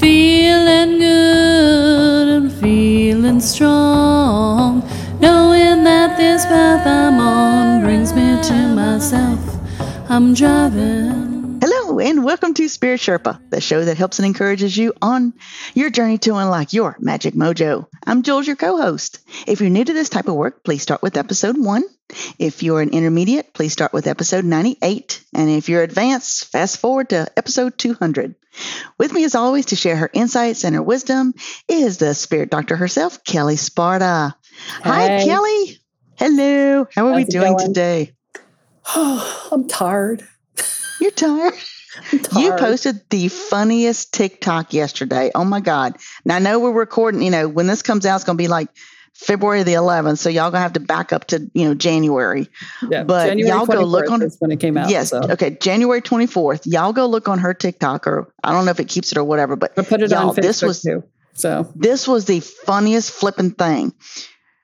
feeling good and feeling strong. Knowing that this path I'm on brings me to myself. I'm driving. Hello, and welcome to Spirit Sherpa, the show that helps and encourages you on your journey to unlock your magic mojo. I'm Jules, your co host. If you're new to this type of work, please start with episode one. If you're an intermediate, please start with episode 98. And if you're advanced, fast forward to episode 200. With me, as always, to share her insights and her wisdom is the spirit doctor herself, Kelle Sparta. Hi, Kelle. Hello. How are we How's it doing going? today? I'm tired. You're tired? You posted the funniest TikTok yesterday. Oh my God. Now I know we're recording, you know, when this comes out, it's gonna be like February the 11th. So y'all gonna have to back up to, you know, January. Yeah, but January y'all go look on- when it came out. yes. so. Okay. January 24th. Y'all go look on her TikTok or I don't know if it keeps it or whatever, but I put it y'all, on Facebook this was too. So this was the funniest flipping thing.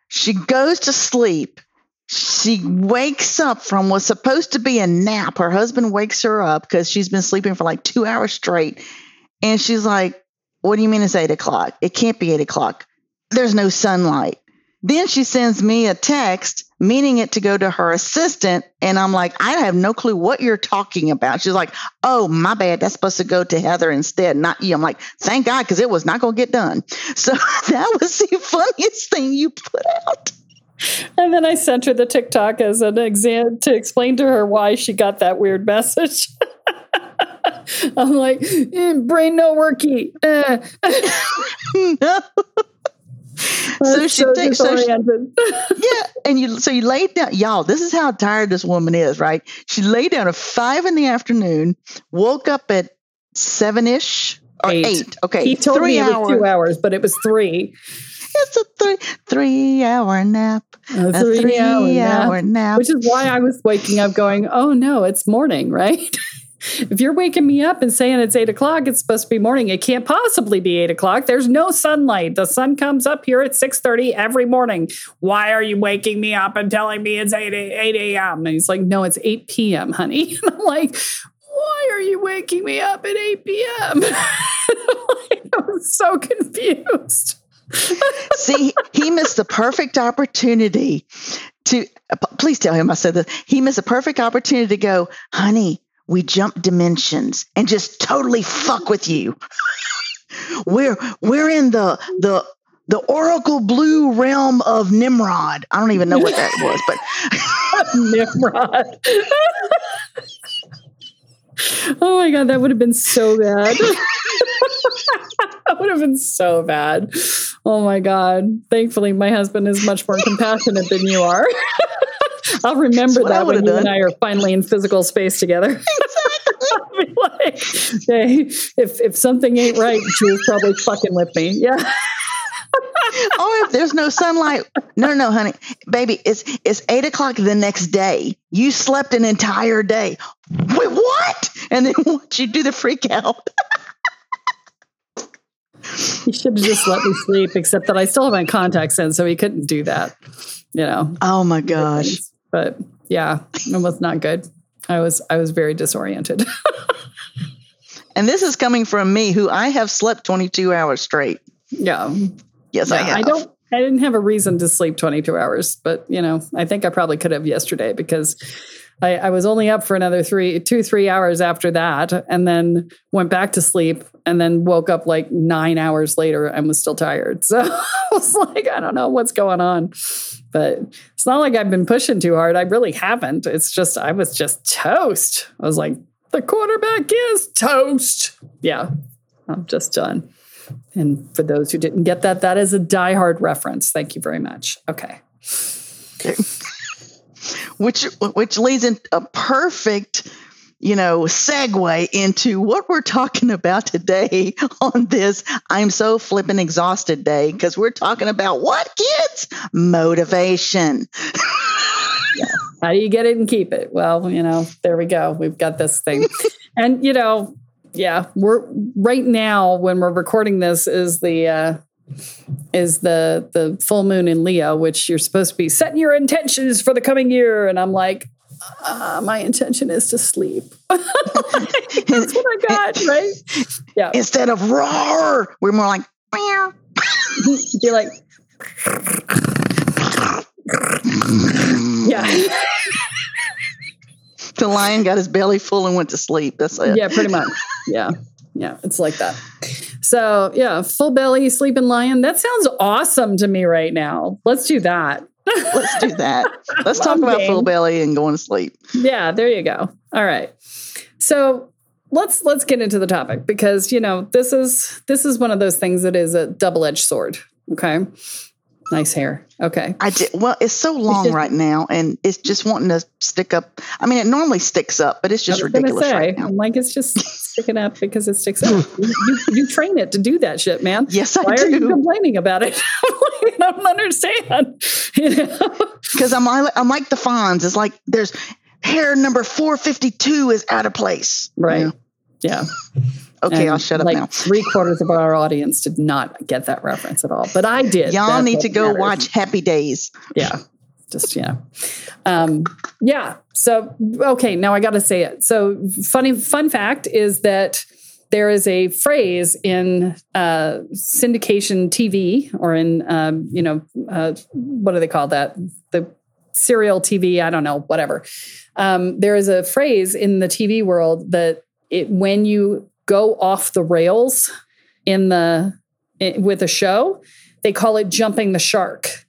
She goes to sleep. She wakes up from what's supposed to be a nap. Her husband wakes her up because she's been sleeping for like two hours straight. And she's like, What do you mean it's eight o'clock? It can't be eight o'clock. There's no sunlight. Then she sends me a text meaning it to go to her assistant. And I'm like, I have no clue what you're talking about. She's like, Oh, my bad. That's supposed to go to Heather instead, not you. I'm like, Thank God, because it was not going to get done. So that was the funniest thing you put out. and then I sent her the TikTok as an exam to explain to her why she got that weird message. I'm like, eh, brain no worky. Eh. So she takes so she, yeah, and you so you laid down, y'all. This is how tired this woman is, right? She laid down at five in the afternoon, woke up at seven ish or eight. Eight. Okay, he told three me it hours. was two hours, but it was three. It's a three three hour nap. A A three, three hour nap. hour nap. which is why I was waking up going, oh no, it's morning, right? If you're waking me up and saying it's eight o'clock, it's supposed to be morning. It can't possibly be eight o'clock. There's no sunlight. The sun comes up here at 6:30 every morning. Why are you waking me up and telling me it's 8, a- 8 a.m.? And he's like, no, it's 8 p.m., honey. And I'm like, why are you waking me up at 8 p.m.? I was so confused. See, he missed the perfect opportunity to. Please tell him I said this. He missed a perfect opportunity to go, honey. We jump dimensions and just totally fuck with you. we're we're in the the the Oracle Blue realm of Nimrod. I don't even know what that was, but Nimrod. oh my god, that would have been so bad. that would have been so bad. Oh my god. Thankfully, my husband is much more compassionate than you are. I'll remember That's what I that when you and. I are finally in physical space together. I'll be like, they, if if something ain't right, Jules probably fucking with me. Yeah. or oh, if there's no sunlight, no, no, no, honey, baby, it's it's eight o'clock the next day. You slept an entire day. Wait, what? And then what? You do the freak out. He should have just let me sleep, except that I still have my contacts in, so he couldn't do that. You know. Oh my gosh. But yeah, it was not good. I was I was very disoriented. and this is coming from me, who I have slept 22 hours straight. yeah. Yes, Yeah, I have. I don't. I didn't have a reason to sleep 22 hours, but you know, I think I probably could have yesterday because I, I was only up for another three, two, three hours after that, and then went back to sleep, and then woke up like nine hours later and was still tired. So I was like, I don't know what's going on, but it's not like I've been pushing too hard. I really haven't. It's just I was just toast. I was like, the quarterback is toast. Yeah, I'm just done. And for those who didn't get that, that is a Die Hard reference. Thank you very much. Okay. Which which leads in a perfect you know segue into what we're talking about today on this i'm so flippin' exhausted day because we're talking about what kids motivation How do you get it and keep it? Well, you know, there we go. We've got this thing. and, you know, yeah, we're right now when we're recording this is the, uh, is the the full moon in Leo, which you're supposed to be setting your intentions for the coming year, and I'm like, uh, my intention is to sleep. That's what I got, right? Yeah, instead of roar we're more like meow. be like, yeah, the lion got his belly full and went to sleep that's it yeah, pretty much. Yeah, yeah, it's like that. So yeah, full belly sleeping lion. That sounds awesome to me right now. Let's do that. let's do that let's talk about game. full belly and going to sleep yeah, there you go. All right. So let's let's get into the topic because you know this is this is one of those things that is a double edged sword. Okay. Nice hair. Okay. I did well. It's so long just- right now, and it's just wanting to stick up. I mean, it normally sticks up, but it's just I was gonna ridiculous say, right now. I'm like it's just sticking up because it sticks up. you, you, you train it to do that shit, man. Yes, I Why are you complaining about it? I don't understand. You know? Because I'm like, I'm like the Fonz. It's like there's hair number 452 is out of place. Right. Yeah. Yeah. Okay, And, I'll shut up like now. Three quarters of our audience did not get that reference at all, but I did. Y'all That's need to go matters. watch Happy Days. Yeah, just you know, um, yeah. So okay, now I got to say it. So funny fun fact is that there is a phrase in uh, syndication TV or in um, you know uh, what do they call that the serial TV I don't know whatever. Um, there is a phrase in the TV world that it when you go off the rails in the i- with a show, they call it jumping the shark,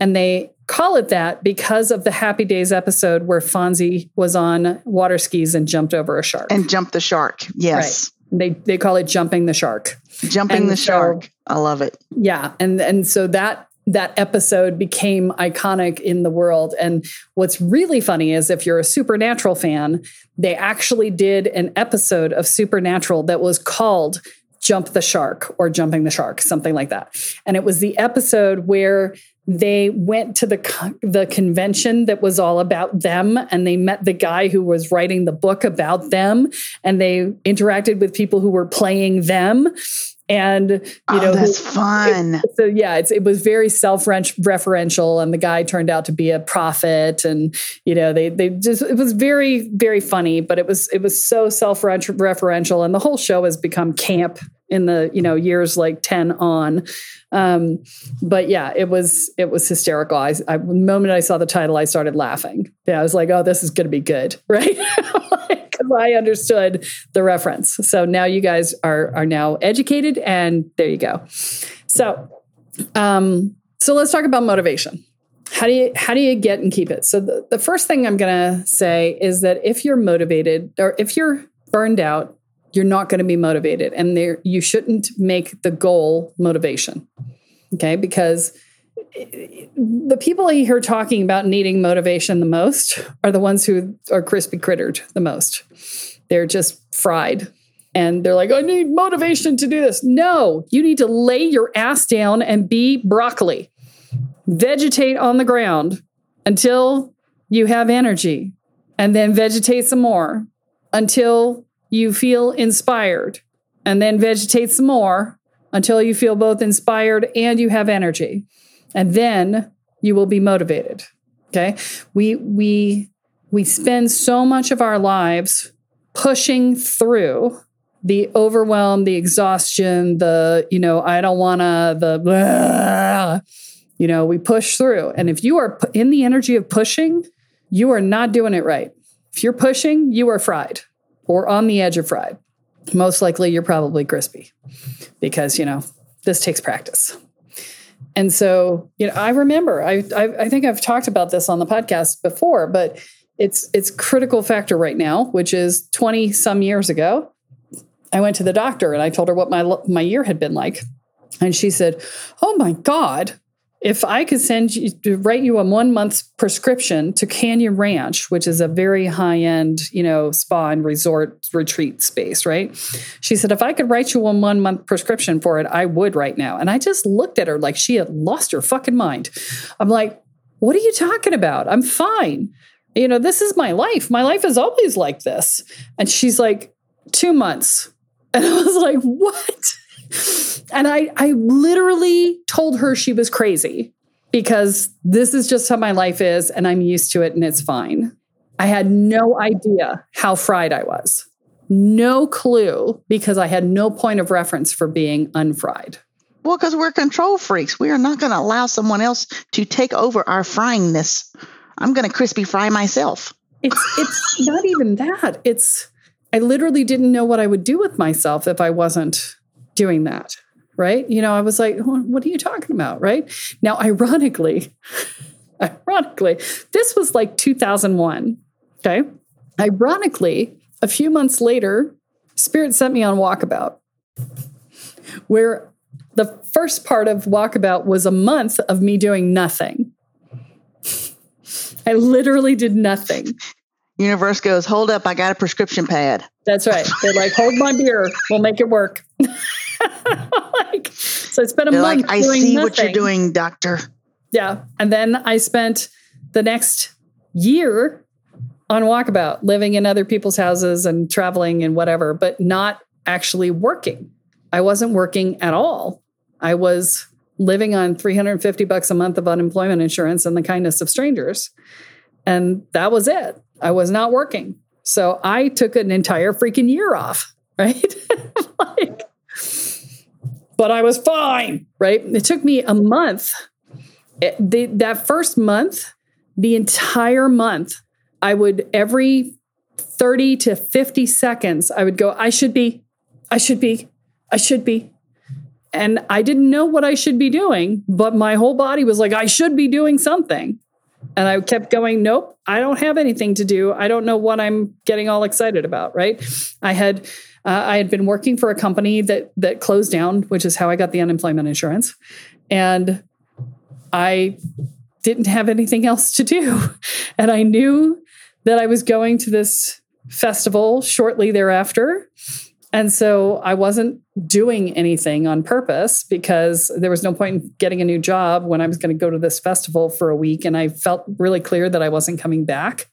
and they call it that because of the Happy Days episode where Fonzie was on water skis and jumped over a shark. And jumped the shark. Yes. they they call it jumping the shark. Jumping And the so- shark. I love it. Yeah, and and so that that episode became iconic in the world. And what's really funny is if you're a Supernatural fan, they actually did an episode of Supernatural that was called Jump the Shark or Jumping the Shark, something like that. And it was the episode where they went to the the convention that was all about them and they met the guy who was writing the book about them and they interacted with people who were playing them and you oh, know who- that's fun. so yeah, it's, it was very self-referential, and the guy turned out to be a prophet, and you know they they just it was very very funny, but it was it was so self-referential, and the whole show has become camp in the you know years like ten on. Um, but yeah, it was it was hysterical. I, I the moment I saw the title, I started laughing. Yeah, I was like, oh, this is going to be good, right? Because I understood the reference. So now you guys are are now educated, and there you go. So, um, so let's talk about motivation. How do you how do you get and keep it? So the, the first thing I'm going to say is that if you're motivated or if you're burned out, you're not going to be motivated, and there you shouldn't make the goal motivation. Okay, because the people you hear talking about needing motivation the most are the ones who are crispy crittered the most. they're just fried. And they're like, I need motivation to do this. No, you need to lay your ass down and be broccoli. Vegetate on the ground until you have energy, and then vegetate some more until you feel inspired, and then vegetate some more until you feel both inspired and you have energy. And then you will be motivated. Okay? We we we spend so much of our lives pushing through the overwhelm, the exhaustion, the, you know, I don't want to, the, blah, you know, we push through. And if you are in the energy of pushing, you are not doing it right. If you're pushing, you are fried or on the edge of fried. Most likely, you're probably crispy because, you know, this takes practice. And so, you know, I remember, I, I, I think I've talked about this on the podcast before, but it's it's critical factor right now, which is 20 some years ago. I went to the doctor and I told her what my my year had been like. And she said, "Oh my god, if I could send you to write you a one month prescription to Canyon Ranch, which is a very high end, you know, spa and resort retreat space, right? She said, if I could write you a one month prescription for it, I would right now. And I just looked at her like she had lost her fucking mind. I'm like, what are you talking about? I'm fine. You know, this is my life. My life is always like this. And she's like, two months. And I was like, what? And I, I literally told her she was crazy because this is just how my life is and I'm used to it and it's fine. I had no idea how fried I was. No clue because I had no point of reference for being unfried. Well, because we're control freaks. We are not going to allow someone else to take over our fryingness. I'm going to crispy fry myself. It's it's not even that. It's I literally didn't know what I would do with myself if I wasn't doing that. Right? You know, I was like, what are you talking about? Right? Now, ironically, ironically, this was like 2001. Okay. Ironically, a few months later, Spirit sent me on Walkabout, where the first part of Walkabout was a month of me doing nothing. I literally did nothing. Universe goes, hold up, I got a prescription pad. That's right. They're like, hold my beer, we'll make it work. like, so I spent a They're month. like, I see nothing. what you're doing, doctor. Yeah, and then I spent the next year on walkabout, living in other people's houses and traveling and whatever, but not actually working. I wasn't working at all. I was living on 350 bucks a month of unemployment insurance and the kindness of strangers. And that was it. I was not working. So I took an entire freaking year off, right? But I was fine, right? It took me a month. It, the, that first month, the entire month, I would every 30 to 50 seconds, I would go, I should be, I should be, I should be. And I didn't know what I should be doing, but my whole body was like, I should be doing something. And I kept going, nope, I don't have anything to do. I don't know what I'm getting all excited about, right? I had uh, I had been working for a company that that closed down, which is how I got the unemployment insurance. And I didn't have anything else to do. And I knew that I was going to this festival shortly thereafter. And so I wasn't doing anything on purpose because there was no point in getting a new job when I was going to go to this festival for a week. And I felt really clear that I wasn't coming back.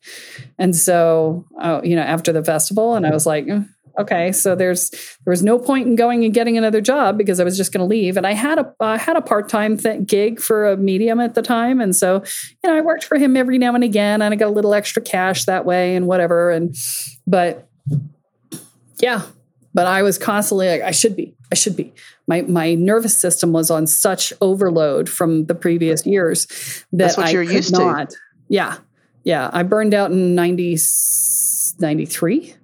And so, uh, you know, after the festival, and I was like, "Mm, okay, so there's there was no point in going and getting another job because I was just going to leave. And I had a I had a part time th- gig for a medium at the time, and so you know I worked for him every now and again, and I got a little extra cash that way and whatever. And but yeah, but I was constantly like, I should be, I should be. My my nervous system was on such overload from the previous years that That's what I you're could used to. not. Yeah, yeah. I burned out in 90, 93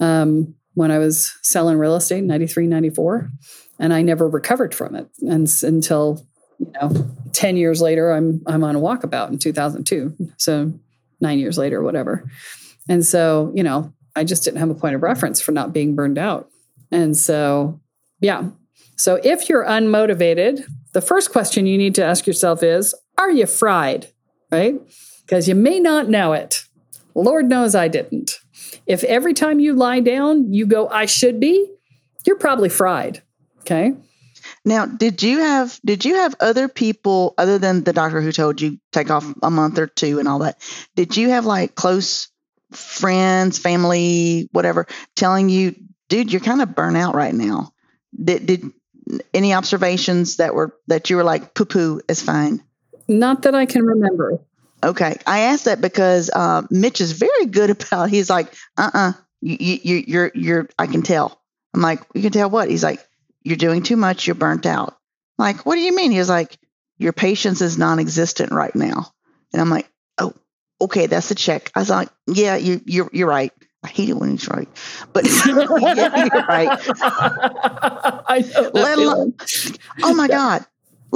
um, when I was selling real estate, 93, 94. And I never recovered from it and, until, you know, 10 years later, I'm, I'm on a walkabout in 2002. So nine years later, whatever. And so, you know, I just didn't have a point of reference for not being burned out. And so, yeah. So if you're unmotivated, the first question you need to ask yourself is Are you fried? Right? Because you may not know it. Lord knows I didn't. If every time you lie down, you go, I should be, you're probably fried. Okay. Now, did you have did you have other people other than the doctor who told you take off a month or two and all that? Did you have like close friends, family, whatever, telling you, dude, you're kind of burnt out right now? Did did any observations that were that you were like poo poo is fine? Not that I can remember. Okay, I asked that because uh, Mitch is very good about. He's like, uh, uh you, you, you're, you're. I can tell. I'm like, you can tell what? He's like, you're doing too much. You're burnt out. I'm like, what do you mean? He was like, your patience is non-existent right now. And I'm like, oh, okay, that's a check. I was like, yeah, you, you're, you're right. I hate it when he's right, but yeah, you're right. I know Let alone, oh my god.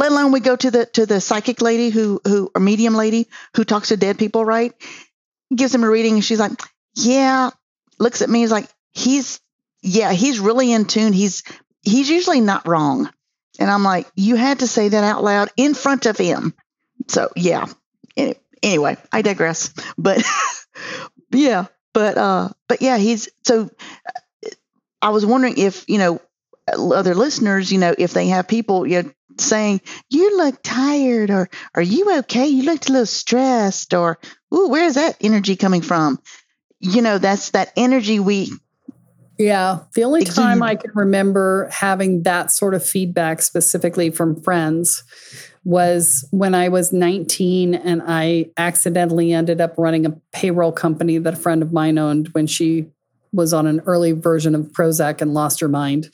Let alone we go to the to the psychic lady who who or medium lady who talks to dead people, right? Gives him a reading, and she's like, "Yeah." Looks at me, he's like, "He's yeah, he's really in tune. He's he's usually not wrong." And I'm like, "You had to say that out loud in front of him." So yeah. Anyway, I digress. But yeah, but uh, but yeah, he's so. uh, I was wondering if you know other listeners, you know, if they have people, you know, saying, you look tired or are you okay? You looked a little stressed or, ooh, where's that energy coming from? You know, that's that energy we, Yeah. The only Exude. time I can remember having that sort of feedback specifically from friends was when I was 19 and I accidentally ended up running a payroll company that a friend of mine owned when she was on an early version of Prozac and lost her mind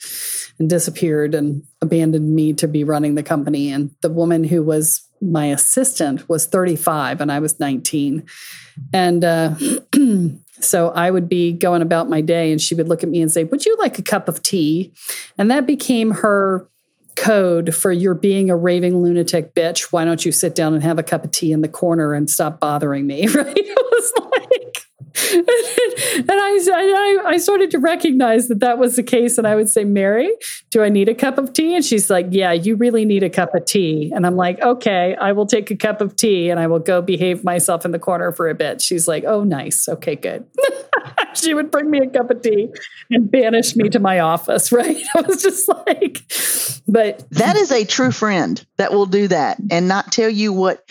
and disappeared and abandoned me to be running the company. And the woman who was my assistant was 35 and I was 19. And uh, so I would be going about my day and she would look at me and say, Would you like a cup of tea? And that became her code for you're being a raving lunatic bitch. Why don't you sit down and have a cup of tea in the corner and stop bothering me? Right? It was like, and I, I, I started to recognize that that was the case. And I would say, Mary, do I need a cup of tea? And she's like, Yeah, you really need a cup of tea. And I'm like, Okay, I will take a cup of tea and I will go behave myself in the corner for a bit. She's like, Oh, nice. Okay, good. she would bring me a cup of tea and banish me to my office. Right? I was just like, but that is a true friend that will do that and not tell you what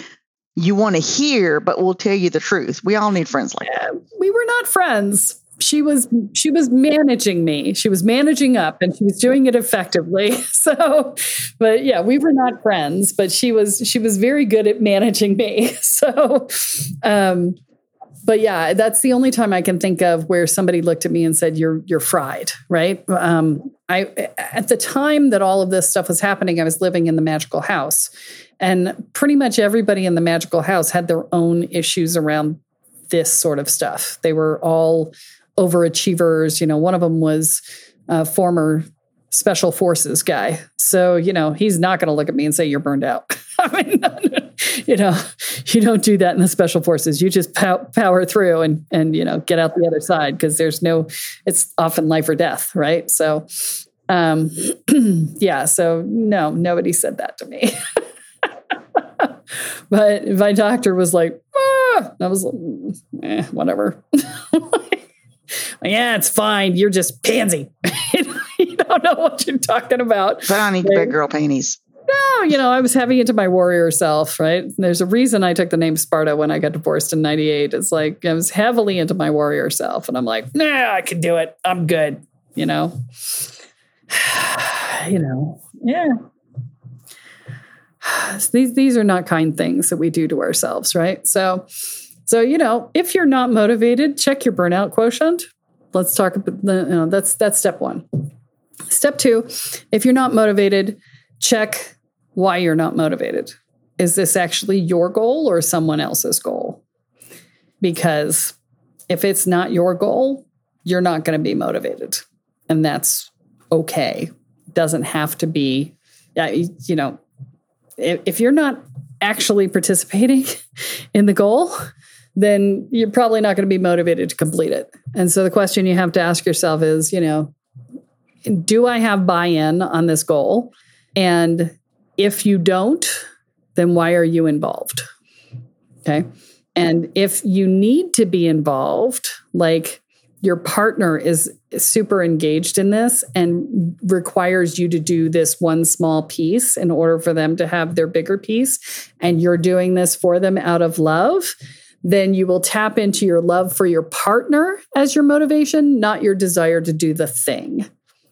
you want to hear, but will tell you the truth. We all need friends like that. we were not friends. She was she was managing me. She was managing up and she was doing it effectively. So, but yeah, we were not friends, but she was she was very good at managing me. So, um but yeah, that's the only time I can think of where somebody looked at me and said, "You're you're fried." Right? Um, I at the time that all of this stuff was happening, I was living in the magical house, and pretty much everybody in the magical house had their own issues around this sort of stuff. They were all overachievers. You know, one of them was a former special forces guy. So, you know, he's not going to look at me and say, You're burned out. I mean, you know, you don't do that in the special forces. You just pow- power through and, and, you know, get out the other side because there's no, it's often life or death. Right. So, um, yeah. So, no, nobody said that to me. but my doctor was like, ah, I was like, eh, whatever. yeah, it's fine. You're just pansy. you don't know what you're talking about. But I need big girl panties. No, you know, I was heavy into my warrior self, right? There's a reason I took the name Sparta when I got divorced in 98. It's like I was heavily into my warrior self. And I'm like, nah, I can do it. I'm good. You know? you know, yeah. these these are not kind things that we do to ourselves, right? So so you know, if you're not motivated, check your burnout quotient. Let's talk about the, you know, that's that's step 1. Step 2, if you're not motivated, check why you're not motivated. Is this actually your goal or someone else's goal? Because if it's not your goal, you're not going to be motivated. And that's okay. Doesn't have to be, you know, if you're not actually participating in the goal, then you're probably not going to be motivated to complete it. And so the question you have to ask yourself is, you know, do I have buy in on this goal? And if you don't, then why are you involved? Okay. And if you need to be involved, like your partner is super engaged in this and requires you to do this one small piece in order for them to have their bigger piece, and you're doing this for them out of love, then you will tap into your love for your partner as your motivation, not your desire to do the thing.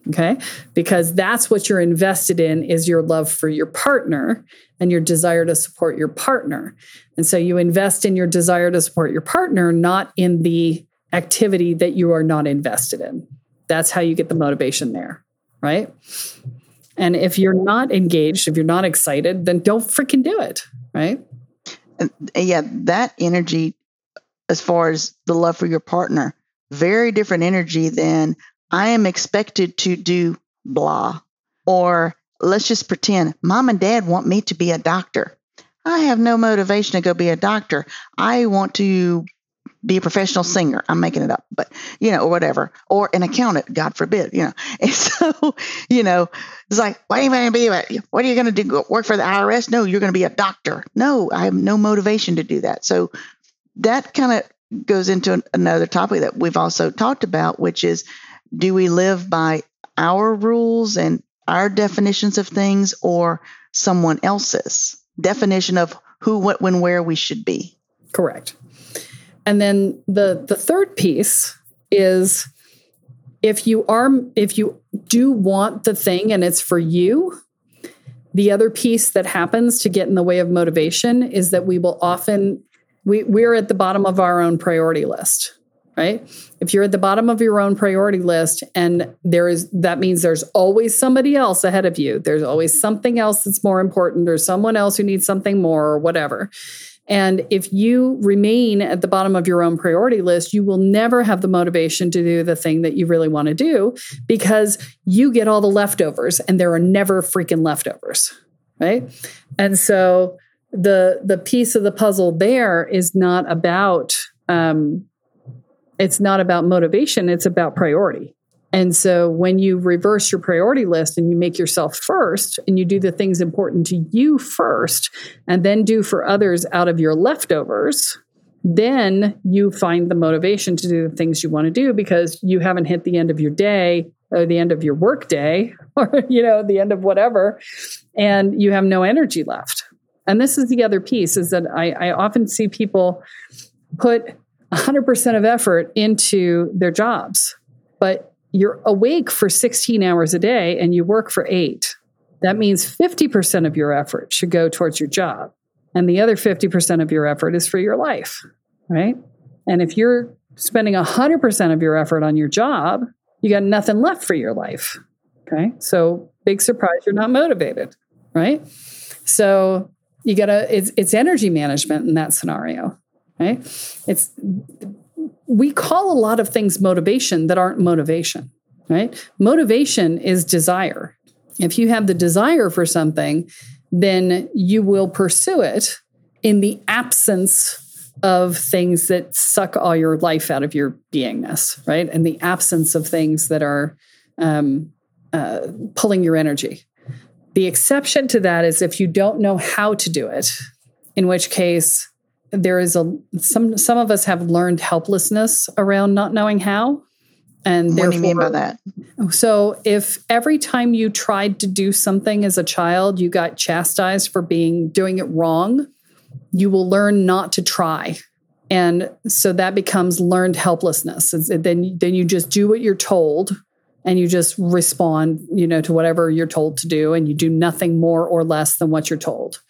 Okay. Because that's what you're invested in is your love for your partner and your desire to support your partner. And so you invest in your desire to support your partner, not in the activity that you are not invested in. That's how you get the motivation there. Right. And if you're not engaged, if you're not excited, then don't freaking do it. Right. Yeah, that energy, as far as the love for your partner, very different energy than I am expected to do blah. Or let's just pretend mom and dad want me to be a doctor. I have no motivation to go be a doctor. I want to be a professional singer. I'm making it up, but you know, or whatever, or an accountant, God forbid, you know. And so, you know, it's like, what are you going to be? What are you going to do? Work for the IRS? No, you're going to be a doctor. No, I have no motivation to do that. So that kind of goes into another topic that we've also talked about, which is do we live by our rules and our definitions of things or someone else's definition of who, what, when, where we should be? Correct. And then the the third piece is if you are if you do want the thing and it's for you, the other piece that happens to get in the way of motivation is that we will often we we're at the bottom of our own priority list right? If you're at the bottom of your own priority list and there is that means there's always somebody else ahead of you. There's always something else that's more important or someone else who needs something more or whatever. And if you remain at the bottom of your own priority list, you will never have the motivation to do the thing that you really want to do because you get all the leftovers and there are never freaking leftovers, right? And so the the piece of the puzzle there is not about um, it's not about motivation, it's about priority. And so when you reverse your priority list and you make yourself first and you do the things important to you first and then do for others out of your leftovers, then you find the motivation to do the things you want to do because you haven't hit the end of your day or the end of your work day or you know the end of whatever and you have no energy left and this is the other piece is that I, I often see people put 100% of effort into their jobs, but you're awake for 16 hours a day and you work for eight. That means 50% of your effort should go towards your job. And the other 50% of your effort is for your life, right? And if you're spending 100% of your effort on your job, you got nothing left for your life. Okay. So, big surprise, you're not motivated, right? So, you got to, it's, it's energy management in that scenario right? It's we call a lot of things motivation that aren't motivation, right? Motivation is desire. If you have the desire for something, then you will pursue it in the absence of things that suck all your life out of your beingness, right? In the absence of things that are um, uh, pulling your energy. The exception to that is if you don't know how to do it, in which case there is a some some of us have learned helplessness around not knowing how. And what do you mean by that? So, if every time you tried to do something as a child, you got chastised for being doing it wrong, you will learn not to try, and so that becomes learned helplessness. then, then you just do what you're told, and you just respond, you know, to whatever you're told to do, and you do nothing more or less than what you're told.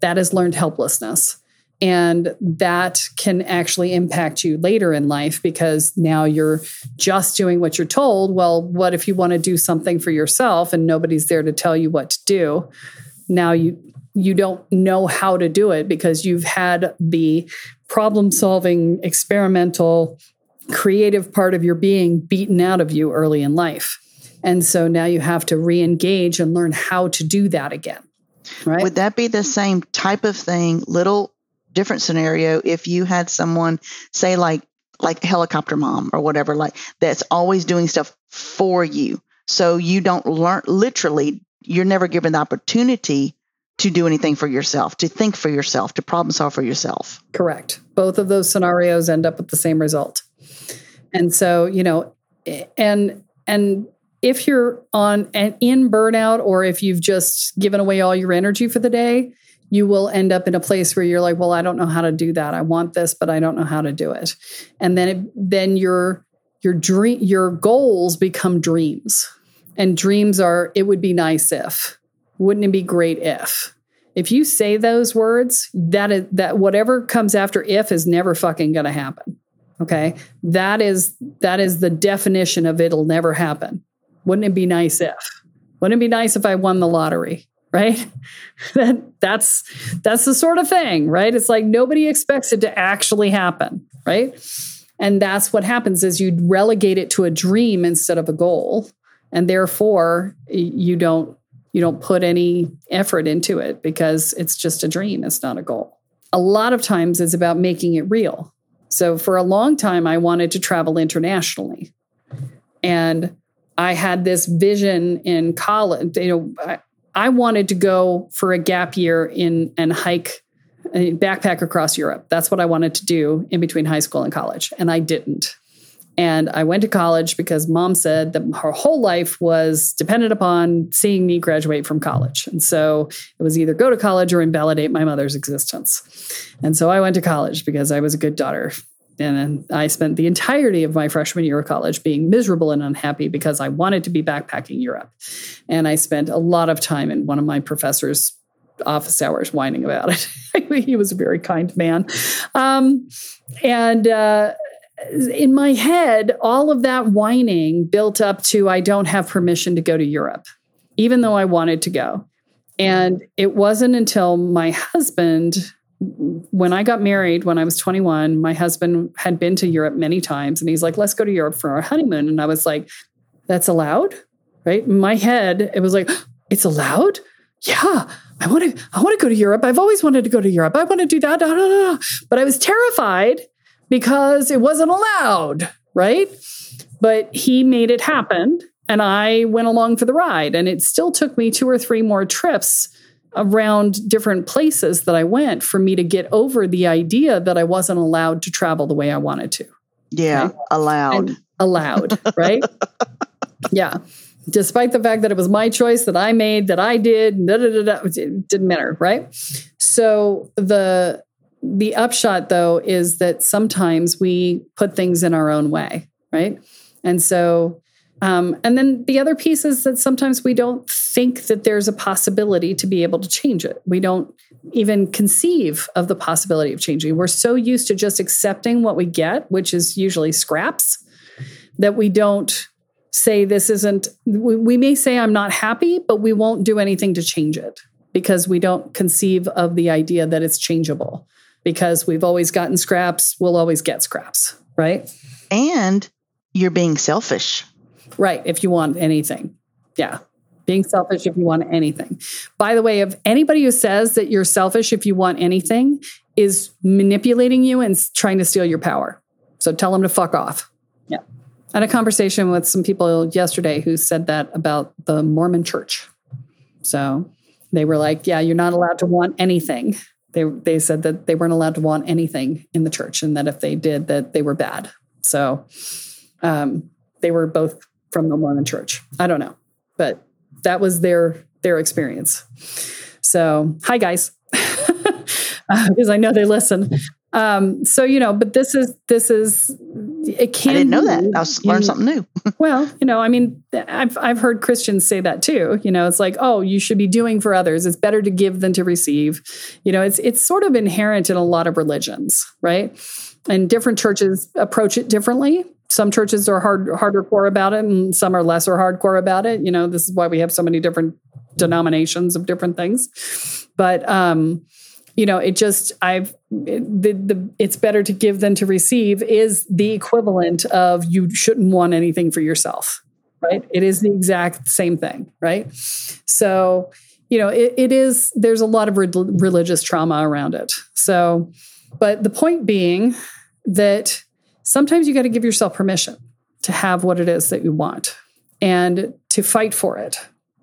That is learned helplessness. And that can actually impact you later in life because now you're just doing what you're told. Well, what if you want to do something for yourself and nobody's there to tell you what to do? Now you you don't know how to do it because you've had the problem solving experimental creative part of your being beaten out of you early in life. And so now you have to re-engage and learn how to do that again. Right? Would that be the same type of thing, little different scenario if you had someone say like like helicopter mom or whatever like that's always doing stuff for you. So you don't learn literally you're never given the opportunity to do anything for yourself to think for yourself to problem solve for yourself. Correct. Both of those scenarios end up with the same result. And so, you know, and and if you're on an in burnout or if you've just given away all your energy for the day, you will end up in a place where you're like, well, I don't know how to do that. I want this, but I don't know how to do it. And then it, then your your dream your goals become dreams. And dreams are it would be nice if. Wouldn't it be great if? If you say those words, that is that whatever comes after if is never fucking going to happen. Okay? That is that is the definition of it'll never happen. Wouldn't it be nice if? Wouldn't it be nice if I won the lottery? Right? that that's that's the sort of thing, right? It's like nobody expects it to actually happen, right? And that's what happens is you relegate it to a dream instead of a goal. And therefore you don't you don't put any effort into it because it's just a dream, it's not a goal. A lot of times it's about making it real. So for a long time, I wanted to travel internationally. And I had this vision in college. You know, I, wanted to go for a gap year in and hike backpack across Europe. That's what I wanted to do in between high school and college. And I didn't. And I went to college because mom said that her whole life was dependent upon seeing me graduate from college. And so it was either go to college or invalidate my mother's existence. And so I went to college because I was a good daughter. And I spent the entirety of my freshman year of college being miserable and unhappy because I wanted to be backpacking Europe. And I spent a lot of time in one of my professor's office hours whining about it. he was a very kind man. Um, and, uh, in my head, all of that whining built up to I don't have permission to go to Europe, even though I wanted to go. And it wasn't until my husband, when I got married when I was 21, my husband had been to Europe many times and he's like, let's go to Europe for our honeymoon. And I was like, that's allowed? Right? In my head, it was like, it's allowed? Yeah. I want to I want to go to Europe. I've always wanted to go to Europe. I want to do that. Da, da, da. But I was terrified because it wasn't allowed, right? But he made it happen and I went along for the ride. And it still took me two or three more trips around different places that I went for me to get over the idea that I wasn't allowed to travel the way I wanted to. Yeah, right? allowed. And allowed, right? yeah. Despite the fact that it was my choice that I made, that I did, da, da, da, it didn't matter, right? So the the upshot though is that sometimes we put things in our own way right and so um, and then the other piece is that sometimes we don't think that there's a possibility to be able to change it we don't even conceive of the possibility of changing we're so used to just accepting what we get which is usually scraps that we don't say this isn't we, we may say i'm not happy but we won't do anything to change it because we don't conceive of the idea that it's changeable because we've always gotten scraps, we'll always get scraps, right? And you're being selfish. Right, if you want anything. Yeah. Being selfish if you want anything. By the way, if anybody who says that you're selfish if you want anything is manipulating you and trying to steal your power. So tell them to fuck off. Yeah. I had a conversation with some people yesterday who said that about the Mormon church. So they were like, yeah, you're not allowed to want anything they they said that they weren't allowed to want anything in the church and that if they did that they were bad so um, they were both from the mormon church i don't know but that was their their experience so hi guys because uh, i know they listen um, so you know, but this is this is it can. I didn't know that. I learned something new. well, you know, I mean, I've I've heard Christians say that too. You know, it's like, oh, you should be doing for others. It's better to give than to receive. You know, it's it's sort of inherent in a lot of religions, right? And different churches approach it differently. Some churches are hard harder core about it, and some are lesser hardcore about it. You know, this is why we have so many different denominations of different things. But um, you know it just i've the, the it's better to give than to receive is the equivalent of you shouldn't want anything for yourself right it is the exact same thing right so you know it, it is there's a lot of re- religious trauma around it so but the point being that sometimes you got to give yourself permission to have what it is that you want and to fight for it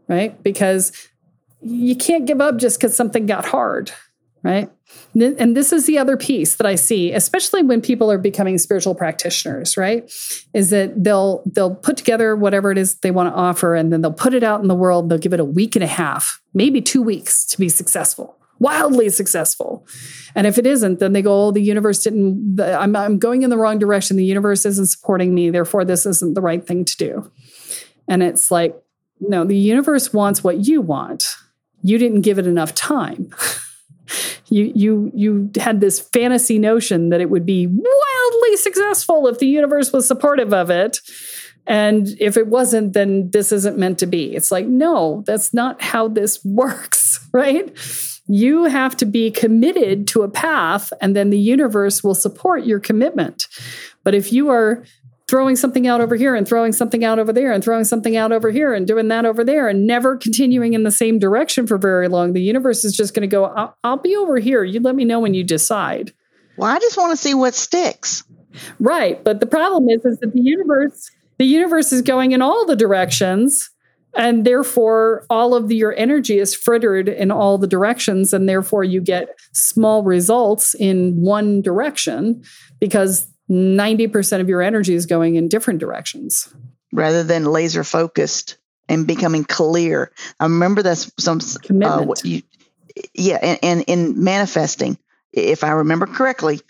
right because you can't give up just because something got hard right? And this is the other piece that I see, especially when people are becoming spiritual practitioners, right? Is that they'll they'll put together whatever it is they want to offer and then they'll put it out in the world. They'll give it a week and a half, maybe 2 weeks to be successful. Wildly successful. And if it isn't, then they go, oh, the universe didn't, I'm, I'm going in the wrong direction. The universe isn't supporting me. Therefore, this isn't the right thing to do. And it's like, no, the universe wants what you want. You didn't give it enough time. you you you had this fantasy notion that it would be wildly successful if the universe was supportive of it. And if it wasn't, then this isn't meant to be. It's like, no, that's not how this works, right? You have to be committed to a path, and then the universe will support your commitment. But if you are throwing something out over here and throwing something out over there and throwing something out over here and doing that over there and never continuing in the same direction for very long, the universe is just going to go, I'll, I'll, be over here. You let me know when you decide. Well, I just want to see what sticks. Right. But the problem is, is that the universe, the universe is going in all the directions. And therefore, all of the, your energy is frittered in all the directions. And therefore, you get small results in one direction because 90% of your energy is going in different directions rather than laser focused and becoming clear. I remember that's some commitment. Uh, what you, yeah, and, and in manifesting, if I remember correctly,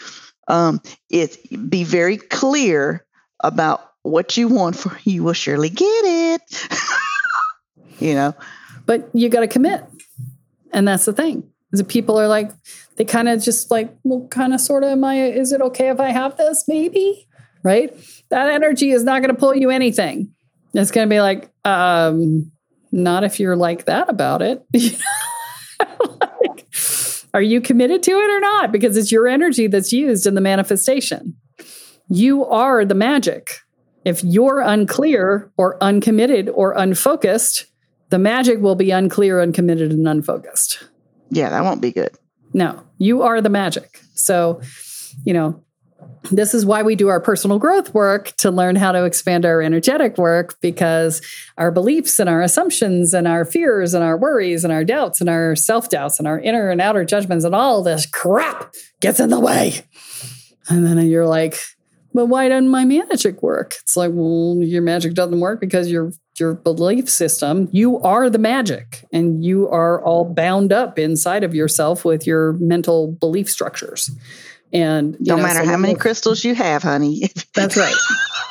um, it be very clear about what you want for you will surely get it. you know, but you got to commit, and that's the thing. That people are like, they kind of just like, well, kind of sort of, am I, is it okay if I have this? Maybe, right? That energy is not going to pull you anything. It's going to be like, um, not if you're like that about it. like, are you committed to it or not? Because it's your energy that's used in the manifestation. You are the magic. If you're unclear or uncommitted or unfocused, the magic will be unclear, uncommitted, and unfocused. Yeah, that won't be good. No, you are the magic. So, you know, this is why we do our personal growth work to learn how to expand our energetic work because our beliefs and our assumptions and our fears and our worries and our doubts and our self doubts and our inner and outer judgments and all this crap gets in the way. And then you're like, but why doesn't my magic work? It's like, well, your magic doesn't work because your your belief system, you are the magic and you are all bound up inside of yourself with your mental belief structures. And no know, matter so how many crystals you have, honey. That's right.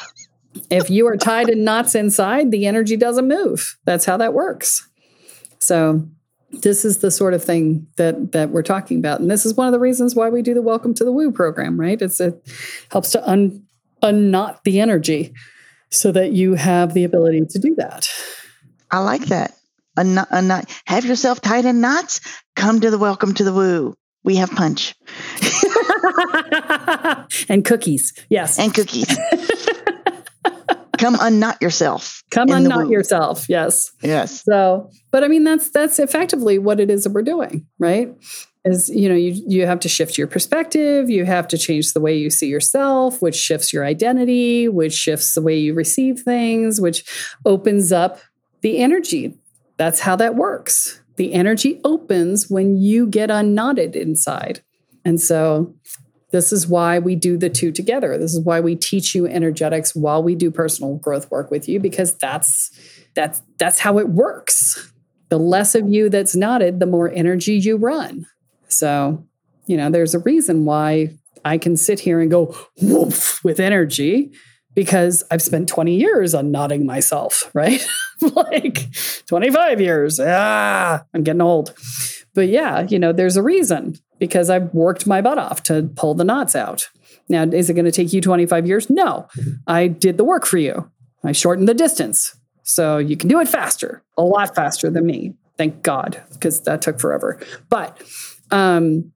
if you are tied in knots inside, the energy doesn't move. That's how that works. So this is the sort of thing that that we're talking about. And this is one of the reasons why we do the welcome to the woo program right? It's it helps to un unknot the energy so that you have the ability to do that. I like that. A, knot, a knot. have yourself tied in knots come to the welcome to the woo. We have punch. And cookies. Yes. And cookies come unknot yourself. Come unknot yourself. Yes. Yes. So, but I mean, that's that's effectively what it is that we're doing, right? Is you know you you have to shift your perspective. You have to change the way you see yourself, which shifts your identity, which shifts the way you receive things, which opens up the energy. That's how that works. The energy opens when you get unknotted inside. And so this is why we do the two together. This is why we teach you energetics while we do personal growth work with you because that's that's that's how it works. The less of you that's knotted, the more energy you run. So, you know, there's a reason why I can sit here and go woof with energy because I've spent 20 years on unknotting myself, right? like 25 years. Ah, I'm getting old. But yeah, you know, there's a reason because I've worked my butt off to pull the knots out. Now, is it going to take you 25 years? No. I did the work for you. I shortened the distance. So you can do it faster, a lot faster than me. Thank God, because that took forever. But um,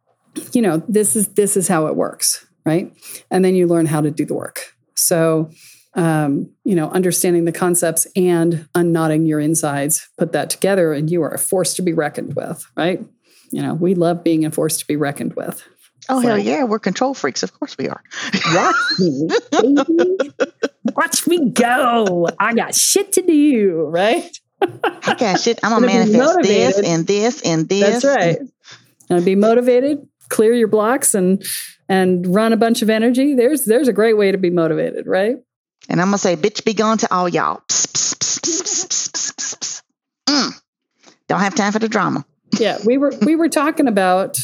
you know, this is this is how it works, right? And then you learn how to do the work. So um, you know, understanding the concepts and unknotting your insides, put that together, and you are a force to be reckoned with, right? You know, we love being a force to be reckoned with. Oh so, hell yeah, we're control freaks. Of course we are. Watch me, watch me go. I got shit to do, right? I got shit. I'm gonna manifest this and this and this. That's right. And be motivated, clear your blocks and and run a bunch of energy. There's there's a great way to be motivated, right? And I'm gonna say, bitch, be gone to all y'all. Psst, psst, psst, psst, psst, psst, psst, psst. Mm. Don't have time for the drama. Yeah, we were we were talking about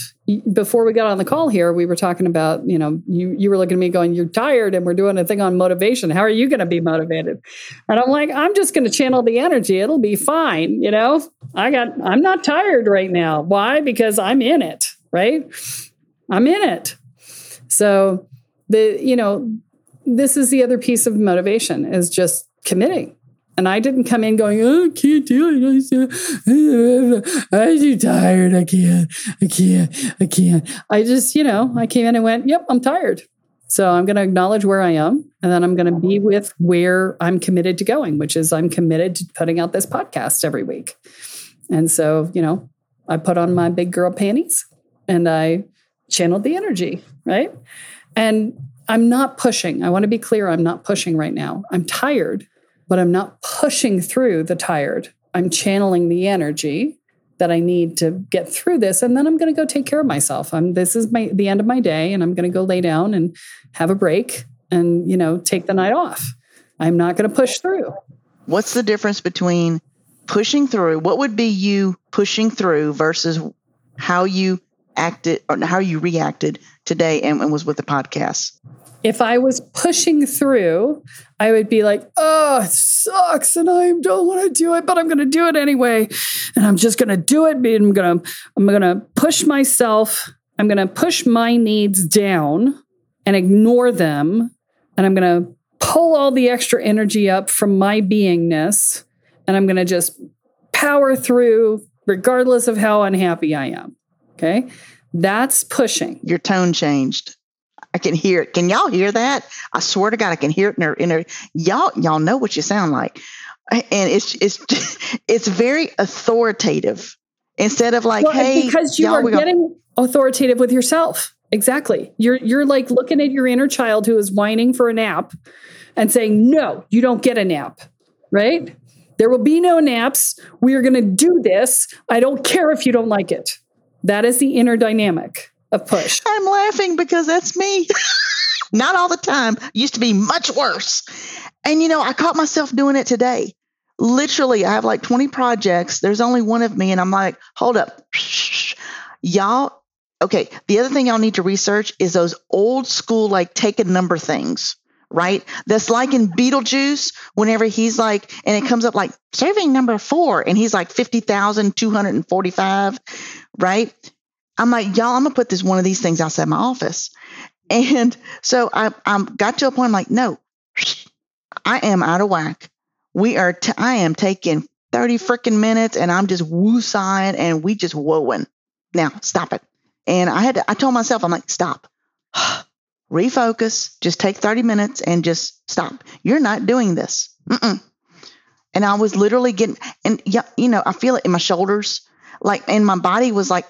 before we got on the call here. We were talking about you know you you were looking at me going, you're tired, and we're doing a thing on motivation. How are you going to be motivated? And I'm like, I'm just going to channel the energy. It'll be fine. You know, I got I'm not tired right now. Why? Because I'm in it. Right? I'm in it. So the you know this is the other piece of motivation is just committing and I didn't come in going, oh, I can't do it. Uh, I'm too tired. I can't. I can't. I can't. I just, you know, I came in and went, yep, I'm tired. So I'm going to acknowledge where I am. And then I'm going to be with where I'm committed to going, which is I'm committed to putting out this podcast every week. And so, you know, I put on my big girl panties and I channeled the energy, right? And I'm not pushing. I want to be clear. I'm not pushing right now. I'm tired but I'm not pushing through the tired. I'm channeling the energy that I need to get through this, and then I'm going to go take care of myself. I'm this is my the end of my day, and I'm going to go lay down and have a break, and you know take the night off. I'm not going to push through. What's the difference between pushing through? What would be you pushing through versus how you acted or how you reacted today and, and was with the podcast? If I was pushing through, I would be like, oh, it sucks and I don't want to do it, but I'm going to do it anyway. And I'm just going to do it. I'm going to, I'm going to push myself. I'm going to push my needs down and ignore them. And I'm going to pull all the extra energy up from my beingness. And I'm going to just power through regardless of how unhappy I am. Okay. That's pushing. Your tone changed. I can hear it. Can y'all hear that? I swear to God, I can hear it in her. In her y'all, y'all know what you sound like, and it's it's it's very authoritative instead of like, well, hey, because you are getting authoritative with yourself. Exactly. You're you're like looking at your inner child who is whining for a nap, and saying, "No, you don't get a nap." Right? There will be no naps. We are going to do this. I don't care if you don't like it. That is the inner dynamic of push. I'm laughing because that's me. Not all the time. Used to be much worse. And you know, I caught myself doing it today. Literally, I have like 20 projects. There's only one of me, and I'm like, hold up. Y'all, okay. The other thing y'all need to research is those old school, like take a number things right? That's like in Beetlejuice, whenever he's like, and it comes up like serving number four, and he's like 50,245, right? I'm like, y'all, I'm gonna put this one of these things outside my office. And so I I got to a point I'm like, no, I am out of whack. We are t- I am taking 30 freaking minutes and I'm just woo sighing and we just wooing. Now stop it. And I had to, I told myself, I'm like, stop. Refocus. Just take 30 minutes and just stop. You're not doing this. Mm-mm. And I was literally getting, and yeah, you know, I feel it in my shoulders, like, and my body was like,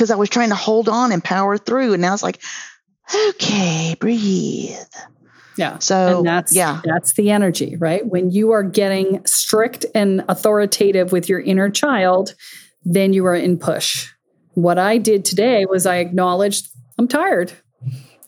because I was trying to hold on and power through. And now it's like, okay, breathe. Yeah. So and that's yeah. that's the energy, right? When you are getting strict and authoritative with your inner child, then you are in push. What I did today was I acknowledged I'm tired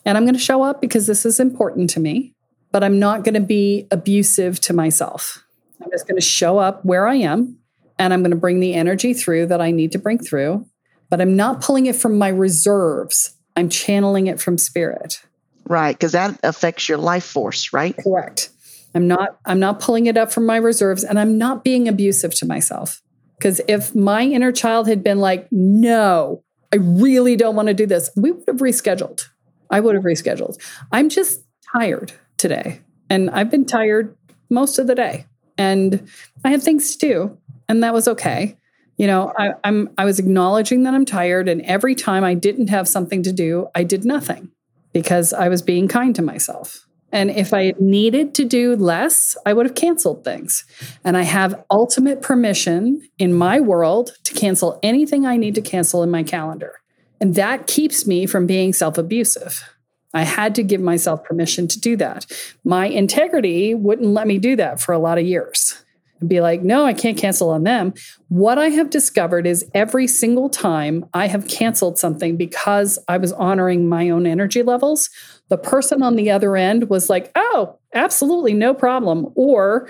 and I'm going to show up because this is important to me, but I'm not going to be abusive to myself. I'm just going to show up where I am and I'm going to bring the energy through that I need to bring through but I'm not pulling it from my reserves. I'm channeling it from spirit. Right, because that affects your life force, right? Correct. I'm not I'm not pulling it up from my reserves and I'm not being abusive to myself. Because if my inner child had been like, no, I really don't want to do this, we would have rescheduled. I would have rescheduled. I'm just tired today. And I've been tired most of the day. And I had things to do. And that was okay you know I, i'm i was acknowledging that i'm tired and every time i didn't have something to do i did nothing because i was being kind to myself and if i needed to do less i would have canceled things and i have ultimate permission in my world to cancel anything i need to cancel in my calendar and that keeps me from being self-abusive I had to give myself permission to do that. My integrity wouldn't let me do that for a lot of years. And be like, no, I can't cancel on them. What I have discovered is every single time I have canceled something because I was honoring my own energy levels, the person on the other end was like, oh, absolutely no problem. Or,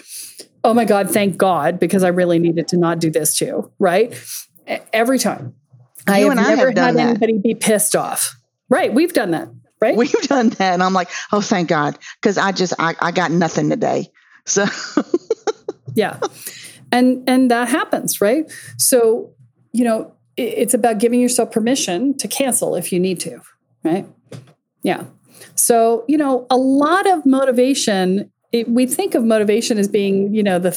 oh my God, thank God, because I really needed to not do this too. Right. Every time. I have and I have never done had that. anybody be pissed off. Right. We've done that. Right. We've done that. And I'm like, oh, thank God. Because I just, I, I got nothing today. So, yeah. And and that happens right? So you know it's about giving yourself permission to cancel if you need to right? Yeah. So you know a lot of motivation it, we think of motivation as being you know the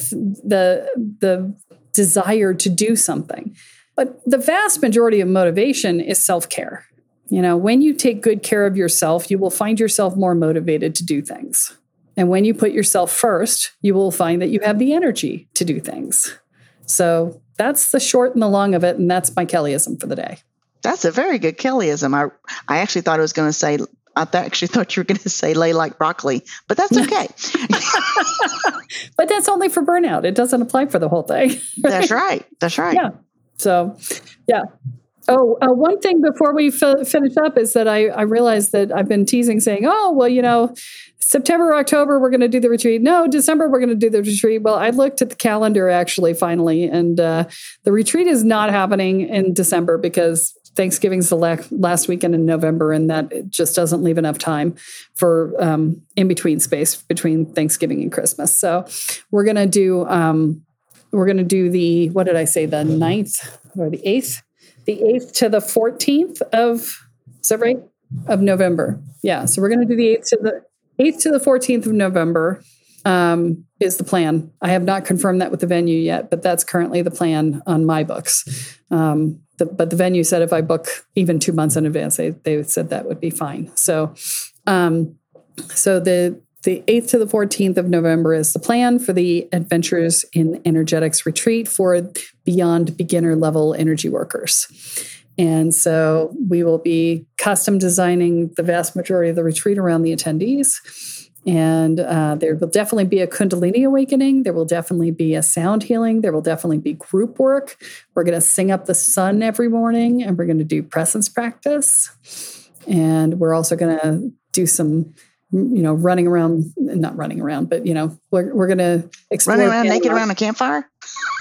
the the desire to do something. But the vast majority of motivation is self-care. You know when you take good care of yourself you will find yourself more motivated to do things and when you put yourself first, you will find that you have the energy to do things. So that's the short and the long of it. And that's my Kellyism for the day. that's a very good Kellyism. I, I actually thought I was going to say, I th- actually thought you were going to say lay like broccoli, but that's okay. But that's only for burnout. It doesn't apply for the whole thing. that's right. That's right. Yeah. So, yeah. Oh, uh, one thing before we fi- finish up is that I, I realized that I've been teasing saying, oh, well, you know, September, October, we're going to do the retreat. No, December, we're going to do the retreat. Well, I looked at the calendar actually finally, and uh, the retreat is not happening in December because Thanksgiving's the la- last weekend in November, and that just doesn't leave enough time for um, in between space between Thanksgiving and Christmas. So we're going to do. Um, we're going to do the what did I say the ninth or the 8th the 8th to the 14th of is that right? Of November. Yeah so we're going to do the 8th to the 8th to the 14th of November um, is the plan. I have not confirmed that with the venue yet but that's currently the plan on my books. Um, the, but the venue said if I book even two months in advance they, they said that would be fine. So um, so the the 8th to the 14th of November is the plan for the Adventures in Energetics retreat for beyond beginner level energy workers. And so we will be custom designing the vast majority of the retreat around the attendees. And uh, there will definitely be a Kundalini awakening. There will definitely be a sound healing. There will definitely be group work. We're going to sing up the sun every morning and we're going to do presence practice. And we're also going to do some you know, running around, not running around, but you know, we're, we're going to explore. Running around naked around a campfire?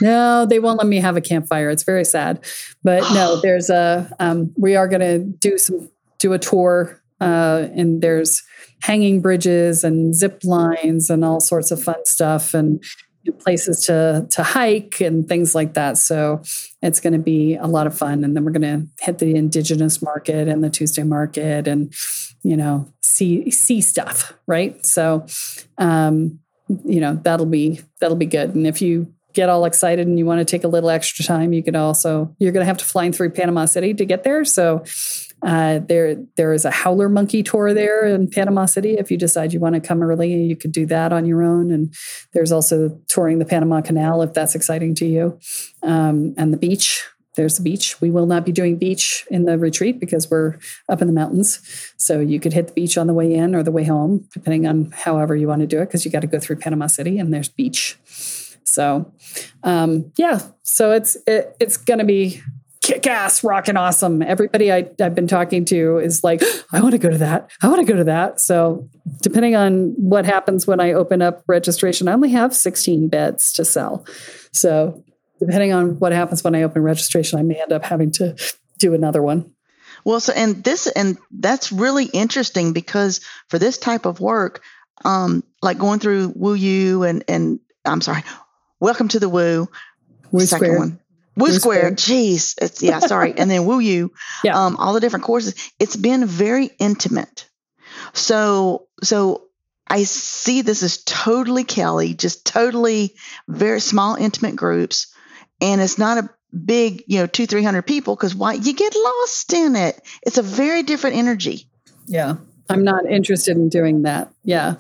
No, they won't let me have a campfire. It's very sad, but no, there's a. Um, we are going to do some do a tour, uh, and there's hanging bridges and zip lines and all sorts of fun stuff and places to to hike and things like that. So it's going to be a lot of fun. And then we're going to hit the indigenous market and the Tuesday market and you know see see stuff, right? So um, you know that'll be that'll be good. And if you get all excited and you want to take a little extra time, you could also you're going to have to fly in through Panama City to get there. So uh, there there is a howler monkey tour there in Panama City. If you decide you want to come early, you could do that on your own. And there's also touring the Panama Canal if that's exciting to you, um, and the beach. There's the beach. We will not be doing beach in the retreat because we're up in the mountains. So you could hit the beach on the way in or the way home, depending on however you want to do it, because you got to go through Panama City and there's beach. So, um, yeah, so it's it, it's going to be kick ass, rocking awesome. Everybody I, I've been talking to is like, I want to go to that. I want to go to that. So, depending on what happens when I open up registration, I only have 16 beds to sell. So, depending on what happens when I open registration, I may end up having to do another one. Well, so and this and that's really interesting because for this type of work, um, like going through Woo You and and I'm sorry, Welcome to the Woo, Woo second one. Woo, Woo Square, Square. jeez, it's yeah, sorry, and then Woo You, Yeah. um, all the different courses. It's been very intimate. So so I see this as totally Kelly, just totally very small, intimate groups, and it's not a big, you know, two three hundred people because why you get lost in it. It's a very different energy. Yeah. I'm not interested in doing that. Yeah.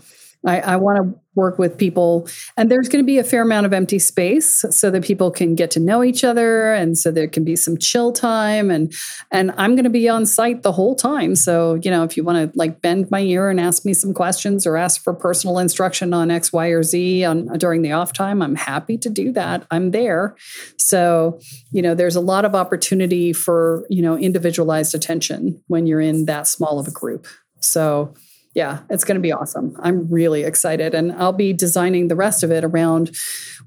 I, I want to work with people, and there's going to be a fair amount of empty space so that people can get to know each other, and so there can be some chill time. and And I'm going to be on site the whole time. So you know, if you want to like bend my ear and ask me some questions or ask for personal instruction on X, Y, or Z on during the off time, I'm happy to do that. I'm there. So you know, there's a lot of opportunity for you know individualized attention when you're in that small of a group. So yeah, it's going to be awesome. I'm really excited. And I'll be designing the rest of it around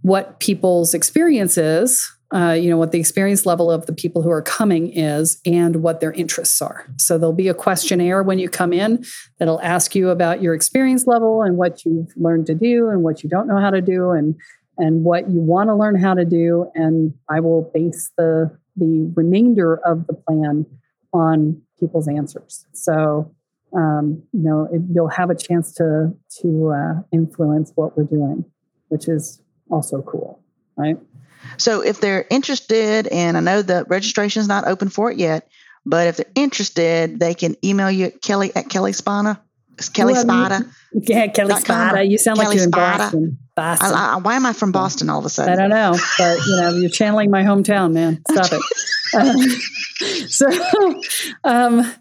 what people's experience is, uh, you know, what the experience level of the people who are coming is, and what their interests are. So there'll be a questionnaire when you come in that'll ask you about your experience level and what you've learned to do and what you don't know how to do and and what you want to learn how to do. And I will base the the remainder of the plan on people's answers. So um, you know, it, you'll have a chance to to uh, influence what we're doing, which is also cool, right? So if they're interested, and I know the registration is not open for it yet, but if they're interested, they can email you at Kelle at Kelle Spana. Kelle well, Spada. Yeah, Kelle Spada. You sound Kelly like you're in Spada. Boston. Boston. I, I, why am I from Boston all of a sudden? I don't know, but you know, you're channeling my hometown, man. Stop it. Uh, so, um,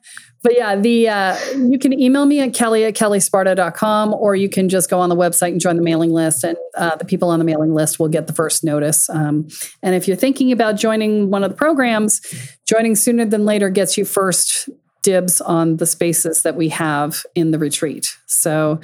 but yeah, the uh, you can email me at kelle at kellesparta.com or you can just go on the website and join the mailing list. And uh, the people on the mailing list will get the first notice. Um, and if you're thinking about joining one of the programs, joining sooner than later gets you first dibs on the spaces that we have in the retreat. So,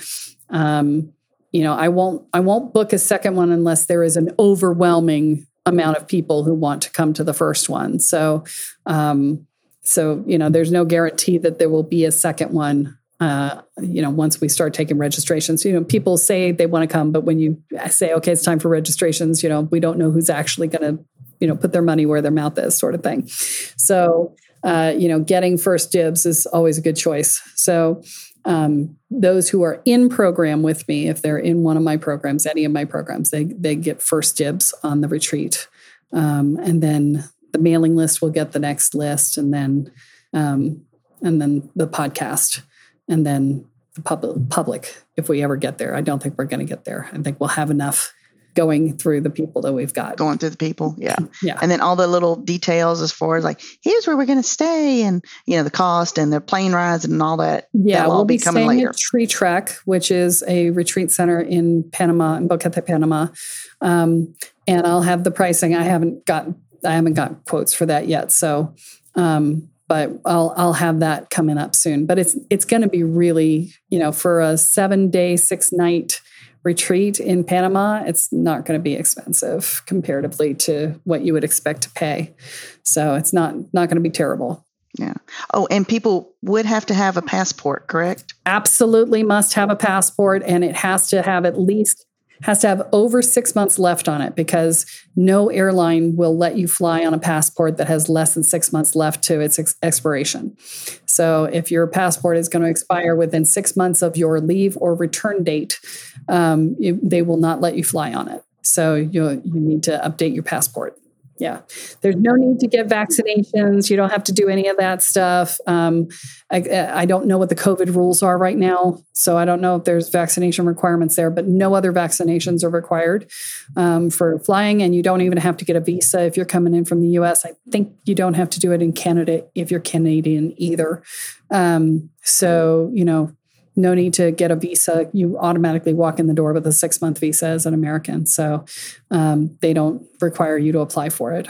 um, you know, I won't I won't book a second one unless there is an overwhelming amount of people who want to come to the first one. So, um, so, you know, there's no guarantee that there will be a second one. Uh, you know, once we start taking registrations, you know, people say they want to come, but when you say, okay, it's time for registrations, you know, we don't know who's actually going to, you know, put their money where their mouth is, sort of thing. So, uh, you know, getting first dibs is always a good choice. So, um, those who are in program with me, if they're in one of my programs, any of my programs, they they get first dibs on the retreat, um, and then the mailing list will get the next list, and then um, and then the podcast, and then the pub- public. If we ever get there, I don't think we're going to get there. I think we'll have enough going through the people that we've got. Going through the people, yeah, yeah, and then all the little details as far as like here's where we're going to stay, and you know the cost and the plane rides and all that. Yeah, we'll be, be coming staying later. at Tree Trek, which is a retreat center in Panama, in Boquete, Panama, um, and I'll have the pricing. I haven't gotten I haven't got quotes for that yet. So, um, but I'll I'll have that coming up soon. But it's it's going to be really you know for a seven day six night retreat in Panama, it's not going to be expensive comparatively to what you would expect to pay. So it's not not going to be terrible. Yeah. Oh, and people would have to have a passport, correct? Absolutely must have a passport and it has to have at least has to have over six months left on it because no airline will let you fly on a passport that has less than six months left to its ex- expiration. So, if your passport is going to expire within six months of your leave or return date, um, you, they will not let you fly on it. So, you, you need to update your passport yeah. There's no need to get vaccinations. You don't have to do any of that stuff. Um, I, I, don't know what the covid rules are right now so i don't know if there's vaccination requirements there but no other vaccinations are required um, for flying and you don't even have to get a visa if you're coming in from the us i think you don't have to do it in canada if you're canadian either. Um, so you know no need to get a visa. You automatically walk in the door with a six month visa as an American. So um, they don't require you to apply for it.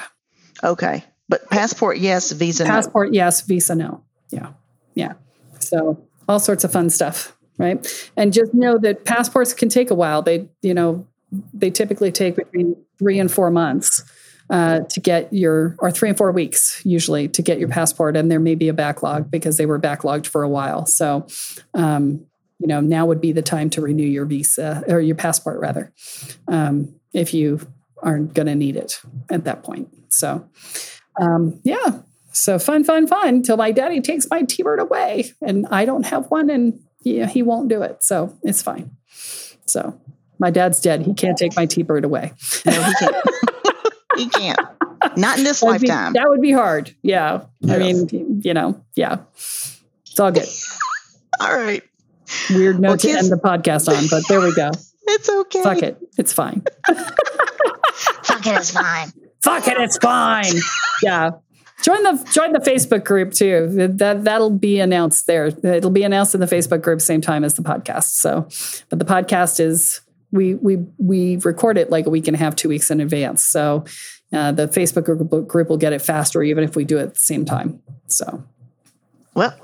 Okay. But passport, yes. Visa, no. passport, no. yes. Visa, no. Yeah. Yeah. So all sorts of fun stuff. Right. And just know that passports can take a while. They, you know, they typically take between three and four months uh, to get your, or three and four weeks usually to get your passport. And there may be a backlog because they were backlogged for a while. So, um, you know, now would be the time to renew your visa or your passport rather, um, if you aren't going to need it at that point. So, um, yeah. So fun, fun, fun till my daddy takes my T Bird away and I don't have one and he, he won't do it. So it's fine. So my dad's dead. He can't take my T Bird away. No, he can't. can't. In this That'd lifetime. Be, that would be hard. Yeah. Yes. I mean, you know, yeah. It's all good. all right. Weird note Well, to end the podcast on, but there we go. It's okay. Fuck it. It's fine. Fuck it, it's fine. Fuck it. It's fine. Yeah. Join the join the Facebook group too. That that'll be announced there. It'll be announced in the Facebook group same time as the podcast. So, but the podcast is we we we record it like a week and a half, two weeks in advance. So, uh, the Facebook group, group will get it faster, even if we do it at the same time. So, Well,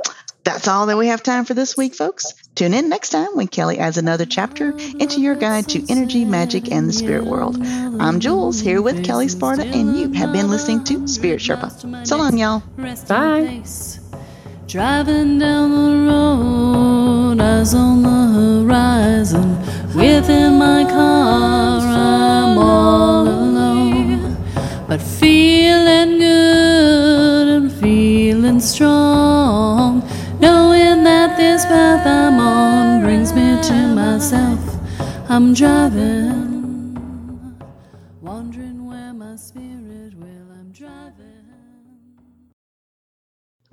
that's all that we have time for this week, folks. Tune in next time when Kelle adds another chapter into your guide to energy, magic, and the spirit world. I'm Jules here with Kelle Sparta, and you have been listening to Spirit Sherpa. So long, y'all. Bye. Driving down the road, eyes on the horizon. Within my car, I'm all alone. But feeling good and feeling strong. Knowing that this path I'm on brings me to myself. I'm driving,